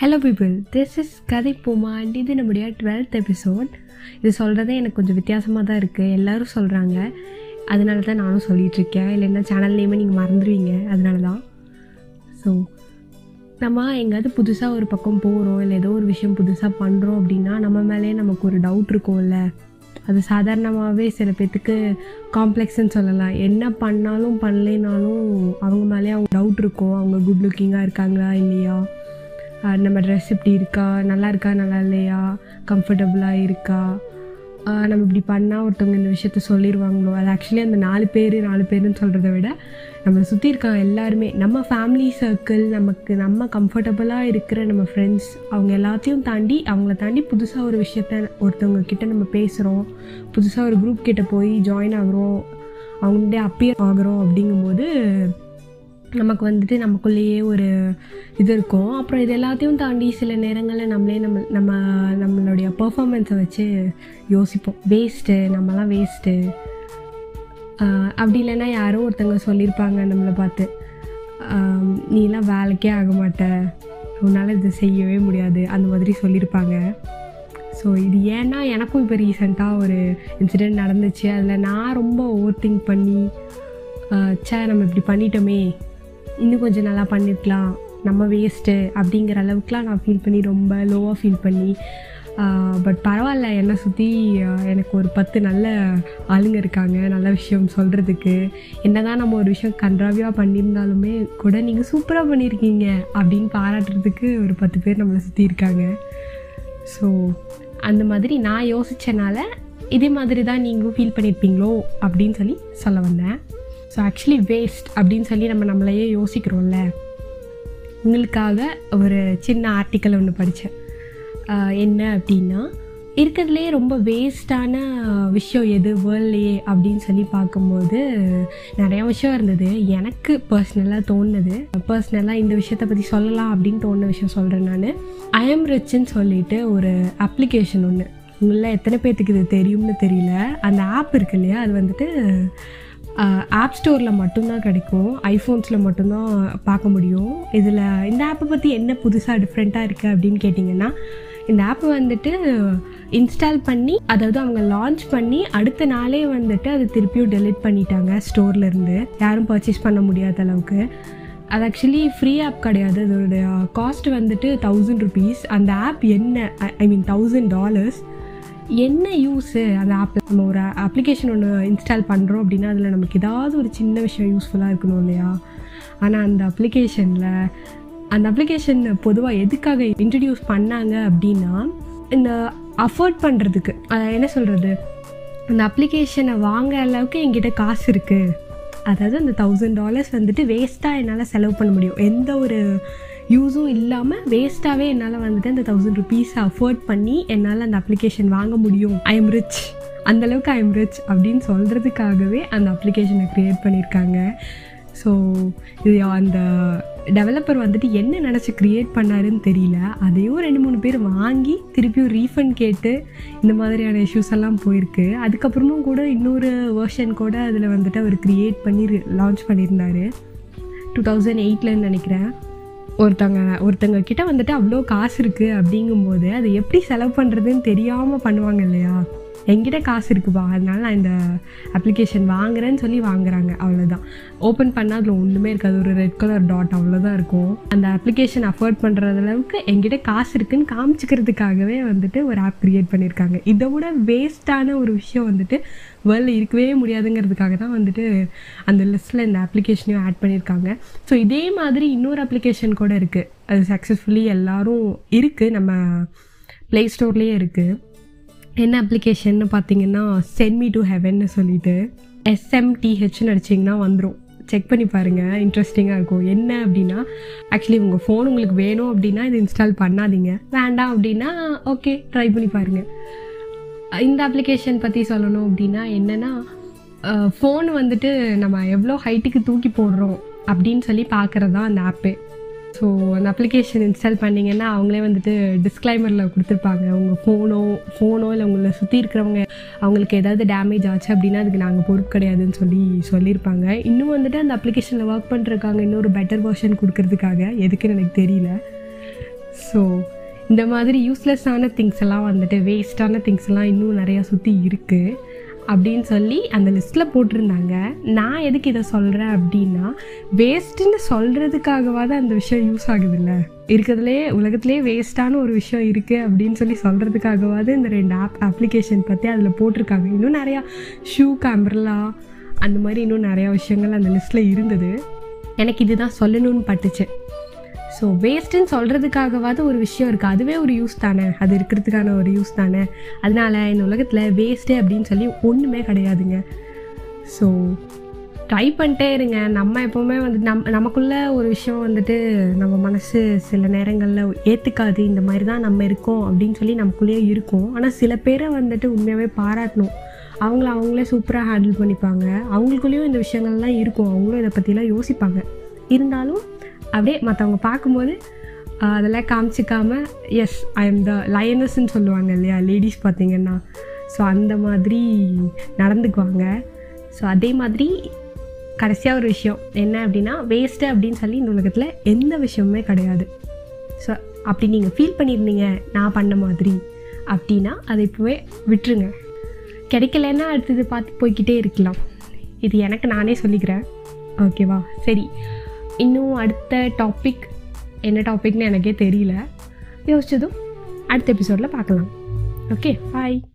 Hello people this is கதை போமா and இது நம்முடைய டுவெல்த் எபிசோட் இது சொல்கிறதே எனக்கு கொஞ்சம் வித்தியாசமாக தான் இருக்குது எல்லோரும் சொல்கிறாங்க அதனால தான் நானும் சொல்லிகிட்ருக்கேன் இல்லைன்னா சேனல் நேமே நீங்கள் மறந்துடுவீங்க அதனால தான். ஸோ நம்ம எங்கேயாவது புதுசாக ஒரு பக்கம் போகிறோம் இல்லை ஏதோ ஒரு விஷயம் புதுசாக பண்ணுறோம் அப்படின்னா நம்ம மேலே நமக்கு ஒரு டவுட் இருக்கும்ல. அது சாதாரணமாகவே சில பேர்த்துக்கு காம்ப்ளெக்ஸ்ன்னு சொல்லலாம். என்ன பண்ணாலும் பண்ணலைனாலும் அவங்க மேலேயே அவங்க டவுட் இருக்கும். அவங்க குட் லுக்கிங்காக இருக்காங்களா இல்லையா? நம்ம ட்ரெஸ் இப்படி இருக்கா? நல்லா இருக்கா? நல்லா இல்லையா? கம்ஃபர்டபுளாக இருக்கா? நம்ம இப்படி பண்ணால் ஒருத்தவங்க இந்த விஷயத்த சொல்லிடுவாங்களோ அது ஆக்சுவலி அந்த நாலு பேர் நாலு பேருன்னு சொல்கிறத விட நம்மளை சுற்றி இருக்காங்க எல்லாருமே நம்ம ஃபேமிலி சர்க்கிள் நமக்கு நம்ம கம்ஃபர்டபுளாக இருக்கிற நம்ம ஃப்ரெண்ட்ஸ் அவங்க எல்லாத்தையும் தாண்டி அவங்கள தாண்டி புதுசாக ஒரு விஷயத்த ஒருத்தவங்க கிட்ட நம்ம பேசுகிறோம் புதுசாக ஒரு குரூப் கிட்டே போய் ஜாயின் ஆகுறோம். அவங்கள்டே அப்பியர் ஆகிறோம் அப்படிங்கும்போது நமக்கு வந்துட்டு நமக்குள்ளேயே ஒரு இது இருக்கும். அப்புறம் இது எல்லாத்தையும் தாண்டி சில நேரங்களில் நம்மளே நம்ம நம்ம நம்மளுடைய பர்ஃபாமன்ஸை வச்சு யோசிப்போம். வேஸ்ட்டு நம்மலாம் வேஸ்ட்டு அப்படி இல்லைன்னா யாரோ ஒருத்தவங்க சொல்லியிருப்பாங்க நம்மளை பார்த்து. நீலாம் வேலைக்கே ஆக மாட்ட. உன்னால் இதை செய்யவே முடியாது. அந்த மாதிரி சொல்லியிருப்பாங்க. ஸோ இது ஏன்னா எனக்கும் இப்போ ரீசெண்டாக ஒரு இன்சிடெண்ட் நடந்துச்சு. அதில் நான் ரொம்ப ஓவர் திங்க் பண்ணி சே ச்சே நம்ம இப்படி பண்ணிட்டோமே. இன்னும் கொஞ்சம் நல்லா பண்ணியிருக்கலாம் நம்ம வேஸ்ட்டு அப்படிங்கிற அளவுக்குலாம் நான் ஃபீல் பண்ணி ரொம்ப லோவாக ஃபீல் பண்ணி பட் பரவாயில்ல. என்னை சுற்றி எனக்கு ஒரு பத்து நல்ல ஆளுங்க இருக்காங்க. நல்ல விஷயம் சொல்கிறதுக்கு என்ன தான் நம்ம ஒரு விஷயம் கன்றாவியாக பண்ணியிருந்தாலுமே கூட நீங்கள் சூப்பராக பண்ணியிருக்கீங்க அப்படின்னு பாராட்டுறதுக்கு ஒரு பத்து பேர் நம்மளை சுற்றி இருக்காங்க. ஸோ அந்த மாதிரி நான் யோசித்தனால இதே மாதிரி தான் நீங்களும் ஃபீல் பண்ணியிருப்பீங்களோ அப்படின்னு சொல்லி சொல்ல வந்தேன். ஸோ ஆக்சுவலி வேஸ்ட் அப்படின்னு சொல்லி நம்ம நம்மளையே யோசிக்கிறோம்ல. உங்களுக்காக ஒரு சின்ன ஆர்டிக்கல் ஒன்று படித்தேன் என்ன அப்படின்னா இருக்கிறதுலே ரொம்ப வேஸ்ட்டான விஷயம் எது? வேர்ல்ட்லேயே அப்படின்னு சொல்லி பார்க்கும்போது நிறையா விஷயம் இருந்தது. எனக்கு பர்சனலாக தோணுது. பர்சனலாக இந்த விஷயத்தை பற்றி சொல்லலாம் அப்படின்னு தோணுன விஷயம் சொல்கிறேன் நான். ஐஎம் ரிச்சுன்னு சொல்லிட்டு ஒரு அப்ளிகேஷன் ஒன்று உங்களில் எத்தனை பேர்த்துக்கு இது தெரியும்னு தெரியல. அந்த ஆப் இருக்கு இல்லையா? அது வந்துட்டு ஆப் ஸ்டோரில் மட்டும்தான் கிடைக்கும். ஐஃபோன்ஸில் மட்டும்தான் பார்க்க முடியும். இதில் இந்த ஆப்பை பற்றி என்ன புதுசாக டிஃப்ரெண்ட்டாக இருக்குது அப்படின்னு கேட்டிங்கன்னா இந்த ஆப்பை வந்துட்டு இன்ஸ்டால் பண்ணி அதாவது அவங்க லான்ச் பண்ணி அடுத்த நாளே வந்துட்டு அது திருப்பியும் டெலிட் பண்ணிட்டாங்க ஸ்டோர்லேருந்து யாரும் பர்ச்சேஸ் பண்ண முடியாத அளவுக்கு. அது ஆக்சுவலி ஃப்ரீ ஆப் கிடையாது. அதோடைய காஸ்ட் வந்துட்டு தௌசண்ட் ருபீஸ் அந்த ஆப் என்ன ஐ மீன் தௌசண்ட் டாலர்ஸ் என்ன யூஸு அந்த ஆப் நம்ம ஒரு அப்ளிகேஷன் ஒன்று இன்ஸ்டால் பண்ணுறோம் அப்படின்னா அதில் நமக்கு ஏதாவது ஒரு சின்ன விஷயம் யூஸ்ஃபுல்லாக இருக்கணும் இல்லையா? ஆனால் அந்த அப்ளிகேஷனில் அந்த அப்ளிகேஷன் பொதுவாக எதுக்காக இன்ட்ரடியூஸ் பண்ணாங்க அப்படின்னா இந்த அஃபோர்ட் பண்ணுறதுக்கு என்ன சொல்கிறது அந்த அப்ளிகேஷனை வாங்குற அளவுக்கு என்கிட்ட காசு இருக்குது அதாவது அந்த தௌசண்ட் டாலர்ஸ் வந்துட்டு வேஸ்ட்டாக என்னால் செலவு பண்ண முடியும். எந்த ஒரு யூஸும் இல்லாமல் வேஸ்ட்டாகவே என்னால் வந்துட்டு அந்த தௌசண்ட் ருபீஸை அஃபோர்ட் பண்ணி என்னால் அந்த அப்ளிகேஷன் வாங்க முடியும். ஐ எம் ரிச் அந்தளவுக்கு ஐ எம் ரிச் அப்படின்னு சொல்கிறதுக்காகவே அந்த அப்ளிகேஷனை க்ரியேட் பண்ணியிருக்காங்க ஸோ இது அந்த டெவலப்பர் வந்துட்டு என்ன நினச்சி க்ரியேட் பண்ணாருன்னு தெரியல. அதையும் ரெண்டு மூணு பேர் வாங்கி திருப்பியும் ரீஃபண்ட் கேட்டு இந்த மாதிரியான இஷ்யூஸ் எல்லாம் போயிருக்கு. அதுக்கப்புறமும் கூட இன்னொரு வேர்ஷன் கூட அதில் வந்துட்டு அவர் க்ரியேட் பண்ணி லான்ச் பண்ணியிருந்தாரு டூ தௌசண்ட் எயிட்லன்னு நினைக்கிறேன். ஒருத்தங்க ஒருத்தங்க கிட்ட வந்துட்டு அவ்வளோ காசு இருக்குது அப்படிங்கும்போது அதை எப்படி செலவு பண்ணுறதுன்னு தெரியாமல் பண்ணுவாங்க இல்லையா? என்கிட்ட காசு இருக்குப்பா அதனால நான் இந்த அப்ளிகேஷன் வாங்குறேன்னு சொல்லி வாங்குறாங்க அவ்வளோதான் ஓப்பன் பண்ணால் அதில் ஒன்றுமே இருக்காது ஒரு ரெட் கலர் டாட் அவ்வளோதான் இருக்கும். அந்த அப்ளிகேஷன் அஃபோர்ட் பண்ணுறது அளவுக்கு என்கிட்ட காசு இருக்குன்னு காமிச்சிக்கிறதுக்காகவே வந்துட்டு ஒரு ஆப் க்ரியேட் பண்ணியிருக்காங்க இதை விட வேஸ்ட்டான ஒரு விஷயம் வந்துட்டு வேர்ல்டில் இருக்கவே முடியாதுங்கிறதுக்காக தான் வந்துட்டு அந்த லிஸ்ட்டில் இந்த அப்ளிகேஷனையும் ஆட் பண்ணியிருக்காங்க ஸோ இதே மாதிரி இன்னொரு அப்ளிகேஷன் கூட இருக்குது அது சக்ஸஸ்ஃபுல்லி எல்லோரும் இருக்குது நம்ம ப்ளே ஸ்டோர்லேயே இருக்குது என்ன அப்ளிகேஷன்னு பார்த்தீங்கன்னா சென்ட் மீ டு ஹெவன்னு சொல்லிட்டு எஸ்எம்டிஹெச்னு அடிச்சிங்கன்னா வந்துடும் செக் பண்ணி பாருங்கள் இன்ட்ரெஸ்டிங்காக இருக்கும். என்ன அப்படின்னா ஆக்சுவலி உங்கள் ஃபோன் உங்களுக்கு வேணும் அப்படின்னா இது இன்ஸ்டால் பண்ணாதீங்க. வேண்டாம் அப்படின்னா ஓகே ட்ரை பண்ணி பாருங்கள் இந்த அப்ளிகேஷன் பற்றி சொல்லணும் அப்படின்னா என்னென்னா ஃபோன் வந்துட்டு நம்ம எவ்வளோ ஹைட்டுக்கு தூக்கி போடுறோம் அப்படின்னு சொல்லி பார்க்குறது தான் அந்த ஆப்பே ஸோ அந்த அப்ளிகேஷன் இன்ஸ்டால் பண்ணிங்கன்னா அவங்களே வந்துட்டு டிஸ்க்ளைமரில் கொடுத்துருப்பாங்க. உங்கள் ஃபோனோ ஃபோனோ இல்லை உங்களை சுற்றி இருக்கிறவங்க அவங்களுக்கு ஏதாவது டேமேஜ் ஆச்சு அப்படின்னா அதுக்கு நாங்கள் பொறுப்பு கிடையாதுன்னு சொல்லி சொல்லியிருப்பாங்க. இன்னும் வந்துட்டு அந்த அப்ளிகேஷனில் ஒர்க் பண்ணுறக்காங்க இன்னொரு பெட்டர் வெர்ஷன் கொடுக்கறதுக்காக எதுக்குன்னு எனக்கு தெரியல. ஸோ இந்த மாதிரி யூஸ்லெஸ்ஸான திங்ஸ் எல்லாம் வந்துட்டு வேஸ்ட்டான திங்ஸ் எல்லாம் இன்னும் நிறையா சுற்றி இருக்குது அப்படின்னு சொல்லி அந்த லிஸ்ட்டில் போட்டிருந்தாங்க. நான் எதுக்கு இதை சொல்கிறேன் அப்படின்னா வேஸ்ட்டுன்னு சொல்கிறதுக்காகவாது அந்த விஷயம் யூஸ் ஆகுதுல்ல. இருக்கிறதுலே உலகத்துலேயே வேஸ்ட்டான ஒரு விஷயம் இருக்குது அப்படின்னு சொல்லி சொல்கிறதுக்காகவாது இந்த ரெண்டு ஆப் அப்ளிகேஷன் பற்றி அதில் போட்டிருக்காங்க. இன்னும் நிறையா ஷூ கேமரா அந்த மாதிரி இன்னும் நிறையா விஷயங்கள் அந்த லிஸ்ட்டில் இருந்தது. எனக்கு இதுதான் சொல்லணும்னு பட்டுச்சு. ஸோ வேஸ்ட்டுன்னு சொல்கிறதுக்காகவாது ஒரு விஷயம் இருக்குது அதுவே ஒரு யூஸ் தானே. அது இருக்கிறதுக்கான ஒரு யூஸ் தானே. அதனால இந்த உலகத்தில் வேஸ்ட்டு அப்படின்னு சொல்லி ஒன்றுமே கிடையாதுங்க. ஸோ ட்ரை பண்ணிட்டே இருங்க. நம்ம எப்போவுமே வந்து நம் நமக்குள்ளே ஒரு விஷயம் வந்துட்டு நம்ம மனசு சில நேரங்களில் ஏற்றுக்காது இந்த மாதிரி தான் நம்ம இருக்கோம் அப்படின்னு சொல்லி நமக்குள்ளேயே இருக்கும். ஆனால் சில பேரை வந்துட்டு உண்மையாகவே பாராட்டணும். அவங்கள அவங்களே சூப்பராக ஹேண்டில் பண்ணிப்பாங்க. அவங்களுக்குள்ளேயும் இந்த விஷயங்கள்லாம் இருக்கும். அவங்களும் இதை பற்றிலாம் யோசிப்பாங்க. இருந்தாலும் அப்படியே மற்றவங்க பார்க்கும்போது அதெல்லாம் காமிச்சிக்காம எஸ் ஐ எம் த லயனஸ்ன்னு சொல்லுவாங்க இல்லையா லேடிஸ் பார்த்தீங்கன்னா. ஸோ அந்த மாதிரி நடந்துக்குவாங்க. ஸோ அதே மாதிரி கடைசியாக ஒரு விஷயம். என்ன அப்படின்னா வேஸ்ட்டு அப்படின்னு சொல்லி இந்த உலகத்தில் எந்த விஷயமுமே கிடையாது. ஸோ அப்படி நீங்கள் ஃபீல் பண்ணியிருந்தீங்க நான் பண்ண மாதிரி அப்படின்னா அதை இப்போவே விட்டுருங்க. கிடைக்கலன்னா அடுத்தது பார்த்து போய்க்கிட்டே இருக்கலாம். இது எனக்கு நானே சொல்லிக்கிறேன். ஓகேவா சரி. இன்னும் அடுத்த டாபிக் என்ன டாபிக்னு எனக்கே தெரியல. யோசிச்சதும் அடுத்த எபிசோடில் பார்க்கலாம். Okay bye